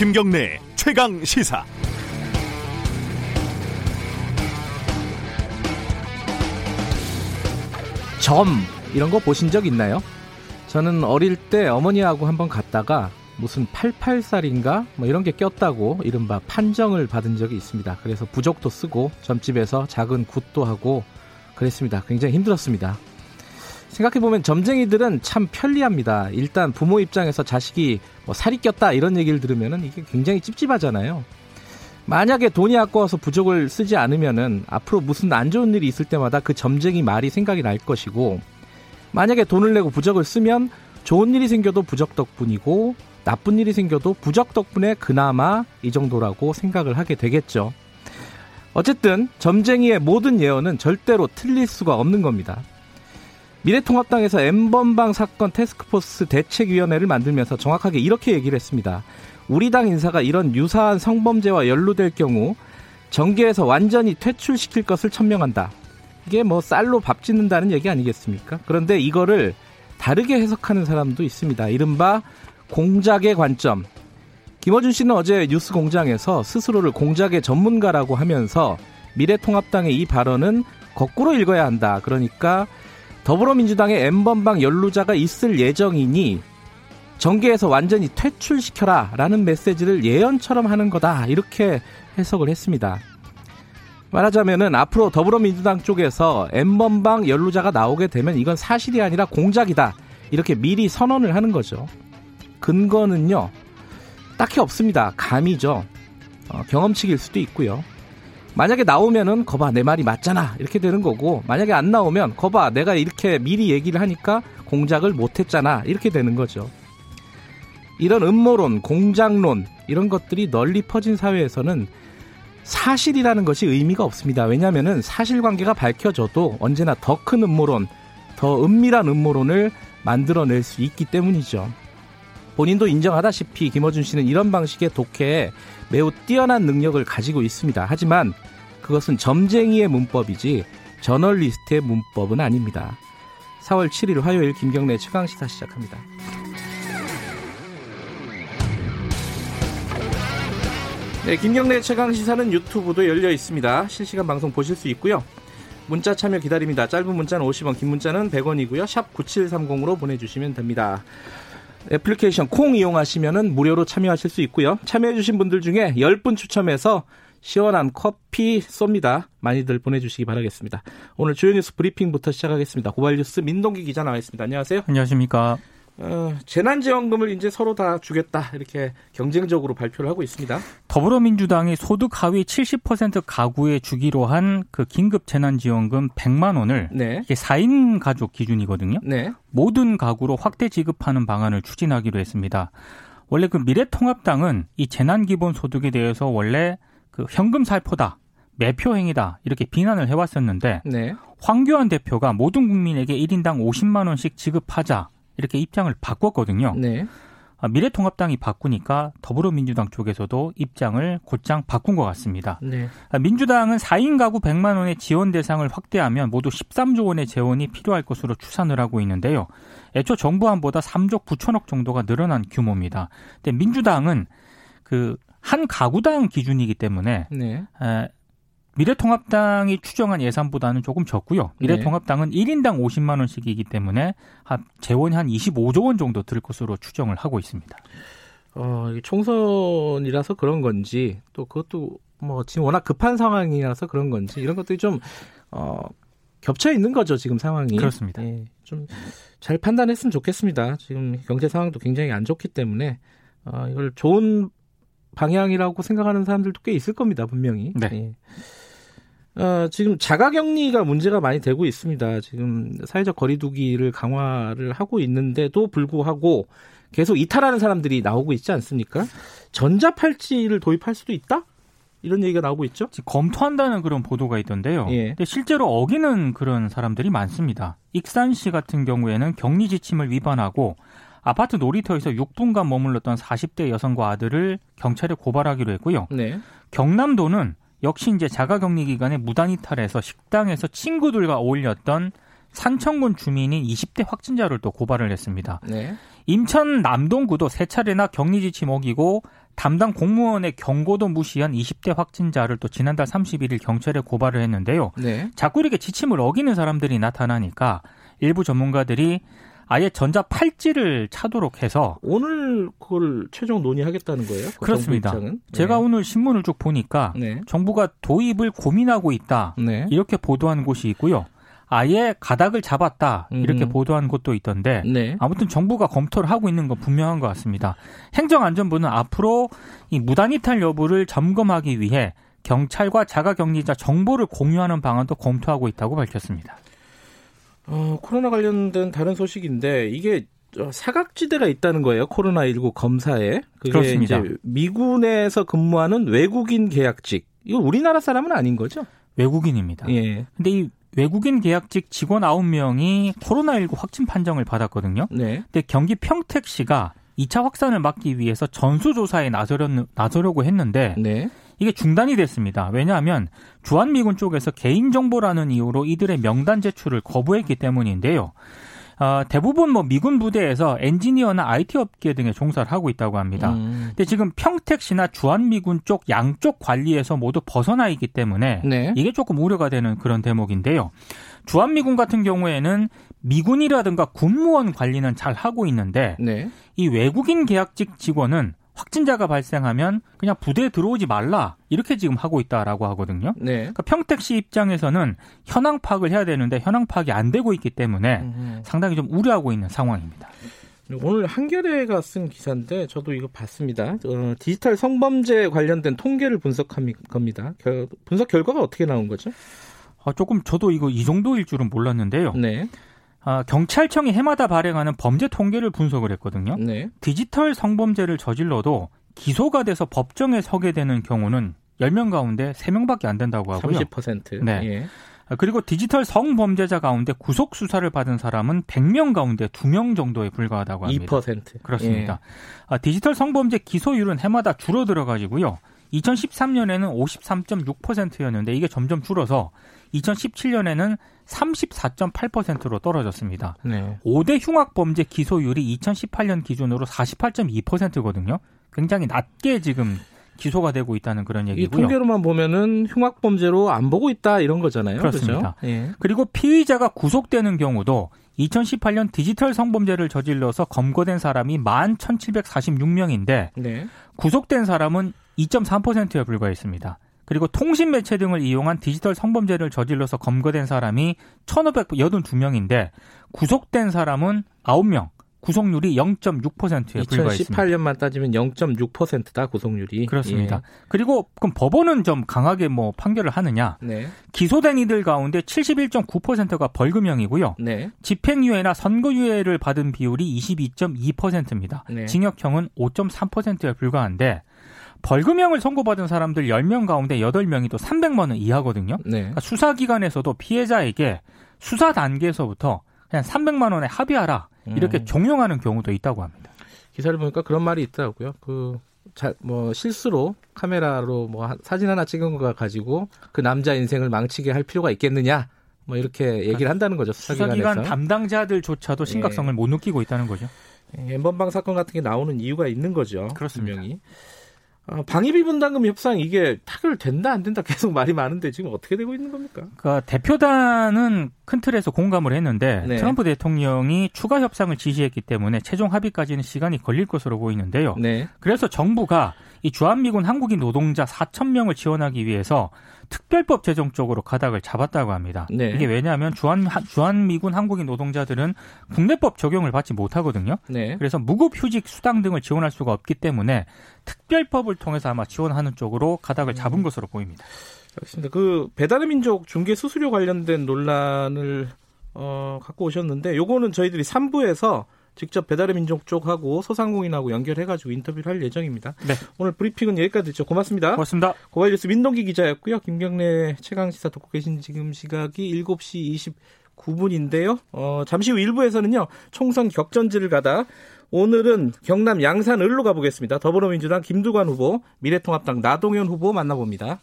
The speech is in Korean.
김경래 최강 시사. 점 이런 거 보신 적 있나요? 저는 어릴 때 어머니하고 한번 갔다가 무슨 88살인가 뭐 이런 게 꼈다고 이른바 판정을 받은 적이 있습니다. 그래서 부적도 쓰고 점집에서 작은 굿도 하고 그랬습니다. 굉장히 힘들었습니다. 생각해보면 점쟁이들은 참 편리합니다. 일단 부모 입장에서 자식이 뭐 살이 꼈다 이런 얘기를 들으면 이게 굉장히 찝찝하잖아요. 만약에 돈이 아까워서 부족을 쓰지 않으면은 앞으로 무슨 안 좋은 일이 있을 때마다 그 점쟁이 말이 생각이 날 것이고 만약에 돈을 내고 부적을 쓰면 좋은 일이 생겨도 부적 덕분이고 나쁜 일이 생겨도 부적 덕분에 그나마 이 정도라고 생각을 하게 되겠죠. 어쨌든 점쟁이의 모든 예언은 절대로 틀릴 수가 없는 겁니다. 미래통합당에서 엠번방 사건 테스크포스 대책위원회를 만들면서 정확하게 이렇게 얘기를 했습니다. 우리 당 인사가 이런 유사한 성범죄와 연루될 경우 정계에서 완전히 퇴출시킬 것을 천명한다. 이게 뭐 쌀로 밥 짓는다는 얘기 아니겠습니까? 그런데 이거를 다르게 해석하는 사람도 있습니다. 이른바 공작의 관점. 김어준 씨는 어제 뉴스 공장에서 스스로를 공작의 전문가라고 하면서 미래통합당의 이 발언은 거꾸로 읽어야 한다. 그러니까 더불어민주당의 엠번방 연루자가 있을 예정이니 정계에서 완전히 퇴출시켜라 라는 메시지를 예언처럼 하는 거다. 이렇게 해석을 했습니다. 말하자면은 앞으로 더불어민주당 쪽에서 엠번방 연루자가 나오게 되면 이건 사실이 아니라 공작이다. 이렇게 미리 선언을 하는 거죠. 근거는요, 딱히 없습니다. 감이죠. 어, 경험치일 수도 있고요. 만약에 나오면은 거봐 내 말이 맞잖아 이렇게 되는 거고 만약에 안 나오면 거봐 내가 이렇게 미리 얘기를 하니까 공작을 못했잖아 이렇게 되는 거죠. 이런 음모론, 공작론 이런 것들이 널리 퍼진 사회에서는 사실이라는 것이 의미가 없습니다. 왜냐하면 사실관계가 밝혀져도 언제나 더 큰 음모론, 더 은밀한 음모론을 만들어낼 수 있기 때문이죠. 본인도 인정하다시피 김어준 씨는 이런 방식의 독해에 매우 뛰어난 능력을 가지고 있습니다. 하지만 그것은 점쟁이의 문법이지 저널리스트의 문법은 아닙니다. 4월 7일 화요일 김경래 최강시사 시작합니다. 네, 김경래 최강시사는 유튜브도 열려 있습니다. 실시간 방송 보실 수 있고요. 문자 참여 기다립니다. 짧은 문자는 50원, 긴 문자는 100원이고요. 샵 9730으로 보내주시면 됩니다. 애플리케이션 콩 이용하시면 무료로 참여하실 수 있고요. 참여해주신 분들 중에 10분 추첨해서 시원한 커피 쏩니다. 많이들 보내주시기 바라겠습니다. 오늘 주요 뉴스 브리핑부터 시작하겠습니다. 고발 뉴스 민동기 기자 나와 있습니다. 안녕하세요. 안녕하십니까. 어, 재난지원금을 이제 서로 다 주겠다 이렇게 경쟁적으로 발표를 하고 있습니다. 더불어민주당이 소득 하위 70% 가구에 주기로 한 그 긴급 재난지원금 100만 원을 네. 이게 4인 가족 기준이거든요. 네. 모든 가구로 확대 지급하는 방안을 추진하기로 했습니다. 원래 그 미래통합당은 이 재난기본소득에 대해서 원래 그 현금 살포다. 매표 행위다 이렇게 비난을 해왔었는데 네. 황교안 대표가 모든 국민에게 1인당 50만 원씩 지급하자 이렇게 입장을 바꿨거든요. 네. 아, 미래통합당이 바꾸니까 더불어민주당 쪽에서도 입장을 곧장 바꾼 것 같습니다. 네. 아, 민주당은 4인 가구 100만 원의 지원 대상을 확대하면 모두 13조 원의 재원이 필요할 것으로 추산을 하고 있는데요. 애초 정부안보다 3조 9천억 정도가 늘어난 규모입니다. 근데 민주당은 그 한 가구당 기준이기 때문에 네. 미래통합당이 추정한 예산보다는 조금 적고요. 미래통합당은 네. 1인당 50만 원씩이기 때문에 재원이 한 25조 원 정도 들 것으로 추정을 하고 있습니다. 어, 총선이라서 그런 건지 또 그것도 뭐 지금 워낙 급한 상황이라서 그런 건지 이런 것들이 좀 어, 겹쳐 있는 거죠 지금 상황이. 그렇습니다. 예, 좀잘 판단했으면 좋겠습니다. 지금 경제 상황도 굉장히 안 좋기 때문에 어, 이걸 좋은 방향이라고 생각하는 사람들도 꽤 있을 겁니다 분명히. 네. 예. 어, 지금 자가격리가 문제가 많이 되고 있습니다. 지금 사회적 거리두기를 강화를 하고 있는데도 불구하고 계속 이탈하는 사람들이 나오고 있지 않습니까? 전자팔찌를 도입할 수도 있다? 이런 얘기가 나오고 있죠. 검토한다는 그런 보도가 있던데요. 예. 근데 실제로 어기는 그런 사람들이 많습니다. 익산시 같은 경우에는 격리 지침을 위반하고 아파트 놀이터에서 6분간 머물렀던 40대 여성과 아들을 경찰에 고발하기로 했고요. 네. 경남도는 역시 이제 자가격리 기간에 무단 이탈해서 식당에서 친구들과 어울렸던 산청군 주민인 20대 확진자를 또 고발을 했습니다. 네. 인천 남동구도 세 차례나 격리 지침 어기고 담당 공무원의 경고도 무시한 20대 확진자를 또 지난달 31일 경찰에 고발을 했는데요. 네. 자꾸 이렇게 지침을 어기는 사람들이 나타나니까 일부 전문가들이 아예 전자 팔찌를 차도록 해서 오늘 그걸 최종 논의하겠다는 거예요? 그 그렇습니다. 제가 네. 오늘 신문을 쭉 보니까 네. 정부가 도입을 고민하고 있다 네. 이렇게 보도한 곳이 있고요. 아예 가닥을 잡았다 이렇게 음. 보도한 곳도 있던데 네. 아무튼 정부가 검토를 하고 있는 건 분명한 것 같습니다. 행정안전부는 앞으로 이 무단이탈 여부를 점검하기 위해 경찰과 자가격리자 정보를 공유하는 방안도 검토하고 있다고 밝혔습니다. 어, 코로나 관련된 다른 소식인데 이게 사각지대가 있다는 거예요. 코로나19 검사에. 그게 그렇습니다. 이제 미군에서 근무하는 외국인 계약직. 이거 우리나라 사람은 아닌 거죠? 외국인입니다. 예. 근데 이 외국인 계약직 직원 9명이 코로나19 확진 판정을 받았거든요. 네. 근데 경기 평택시가 2차 확산을 막기 위해서 전수조사에 나서려, 나서려고 했는데 네. 이게 중단이 됐습니다. 왜냐하면 주한미군 쪽에서 개인정보라는 이유로 이들의 명단 제출을 거부했기 때문인데요. 어, 대부분 뭐 미군 부대에서 엔지니어나 IT 업계 등에 종사를 하고 있다고 합니다. 음. 근데 지금 평택시나 주한미군 쪽 양쪽 관리에서 모두 벗어나 있기 때문에 네. 이게 조금 우려가 되는 그런 대목인데요. 주한미군 같은 경우에는 미군이라든가 군무원 관리는 잘 하고 있는데 네. 이 외국인 계약직 직원은 확진자가 발생하면 그냥 부대에 들어오지 말라 이렇게 지금 하고 있다라고 하거든요. 네. 그러니까 평택시 입장에서는 현황 파악을 해야 되는데 현황 파악이 안 되고 있기 때문에 음흠. 상당히 좀 우려하고 있는 상황입니다. 오늘 한겨레가 쓴 기사인데 저도 이거 봤습니다. 어, 디지털 성범죄 관련된 통계를 분석한 겁니다. 분석 결과가 어떻게 나온 거죠? 아, 조금 저도 이거 이 정도일 줄은 몰랐는데요. 네. 아, 경찰청이 해마다 발행하는 범죄 통계를 분석을 했거든요. 네. 디지털 성범죄를 저질러도 기소가 돼서 법정에 서게 되는 경우는 10명 가운데 3명밖에 안 된다고 하고요. 30%. 네. 예. 아, 그리고 디지털 성범죄자 가운데 구속 수사를 받은 사람은 100명 가운데 2명 정도에 불과하다고 합니다. 2%. 그렇습니다. 예. 아, 디지털 성범죄 기소율은 해마다 줄어들어 가지고요. 2013년에는 53.6%였는데 이게 점점 줄어서 2017년에는 34.8%로 떨어졌습니다. 네. 5대 흉악 범죄 기소율이 2018년 기준으로 48.2%거든요. 굉장히 낮게 지금 기소가 되고 있다는 그런 얘기고요. 이 통계로만 보면은 흉악 범죄로 안 보고 있다 이런 거잖아요. 그렇습니다. 그렇죠? 예. 그리고 피의자가 구속되는 경우도 2018년 디지털 성범죄를 저질러서 검거된 사람이 11,746명인데 네. 구속된 사람은 2.3%에 불과했습니다. 그리고 통신 매체 등을 이용한 디지털 성범죄를 저질러서 검거된 사람이 1,582명인데 구속된 사람은 9명. 구속률이 0.6%에 불과했습니다. 2018년만 따지면 0.6%다 구속률이. 그렇습니다. 예. 그리고 그럼 법원은 좀 강하게 뭐 판결을 하느냐? 네. 기소된 이들 가운데 71.9%가 벌금형이고요. 네. 집행유예나 선고유예를 받은 비율이 22.2%입니다. 네. 징역형은 5.3%에 불과한데 벌금형을 선고받은 사람들 10명 가운데 8명이 또 300만 원 이하거든요. 네. 그러니까 수사기관에서도 피해자에게 수사 단계에서부터 그냥 300만 원에 합의하라 이렇게 음. 종용하는 경우도 있다고 합니다. 기사를 보니까 그런 말이 있더라고요. 그 자, 뭐 실수로 카메라로 뭐 사진 하나 찍은 거 가지고 그 남자 인생을 망치게 할 필요가 있겠느냐? 뭐 이렇게 얘기를 그러니까 한다는 거죠 수사기관에서. 수사기관 담당자들조차도 심각성을 예. 못 느끼고 있다는 거죠. 엠번방 사건 같은 게 나오는 이유가 있는 거죠. 그렇습니다. 분명히. 어, 방위비 분담금 협상 이게 타결된다 안 된다 계속 말이 많은데 지금 어떻게 되고 있는 겁니까? 그러니까 대표단은 큰 틀에서 공감을 했는데 네. 트럼프 대통령이 추가 협상을 지시했기 때문에 최종 합의까지는 시간이 걸릴 것으로 보이는데요. 네. 그래서 정부가 이 주한미군 한국인 노동자 4천 명을 지원하기 위해서 특별법 제정 쪽으로 가닥을 잡았다고 합니다. 네. 이게 왜냐하면 주한 주한미군 한국인 노동자들은 국내법 적용을 받지 못하거든요. 네. 그래서 무급휴직 수당 등을 지원할 수가 없기 때문에 특별법을 통해서 아마 지원하는 쪽으로 가닥을 잡은 음. 것으로 보입니다. 알겠습니다. 그 배달의 민족 중개 수수료 관련된 논란을 어, 갖고 오셨는데 요거는 저희들이 3부에서 직접 배달의 민족 쪽하고 소상공인하고 연결해가지고 인터뷰를 할 예정입니다. 네. 오늘 브리핑은 여기까지 듣죠. 고맙습니다. 고맙습니다. 고발뉴스 민동기 기자였고요. 김경래 최강시사 듣고 계신 지금 시각이 7시 29분인데요. 어, 잠시 후 1부에서는요. 총선 격전지를 가다 오늘은 경남 양산 을로 가보겠습니다. 더불어민주당 김두관 후보, 미래통합당 나동현 후보 만나봅니다.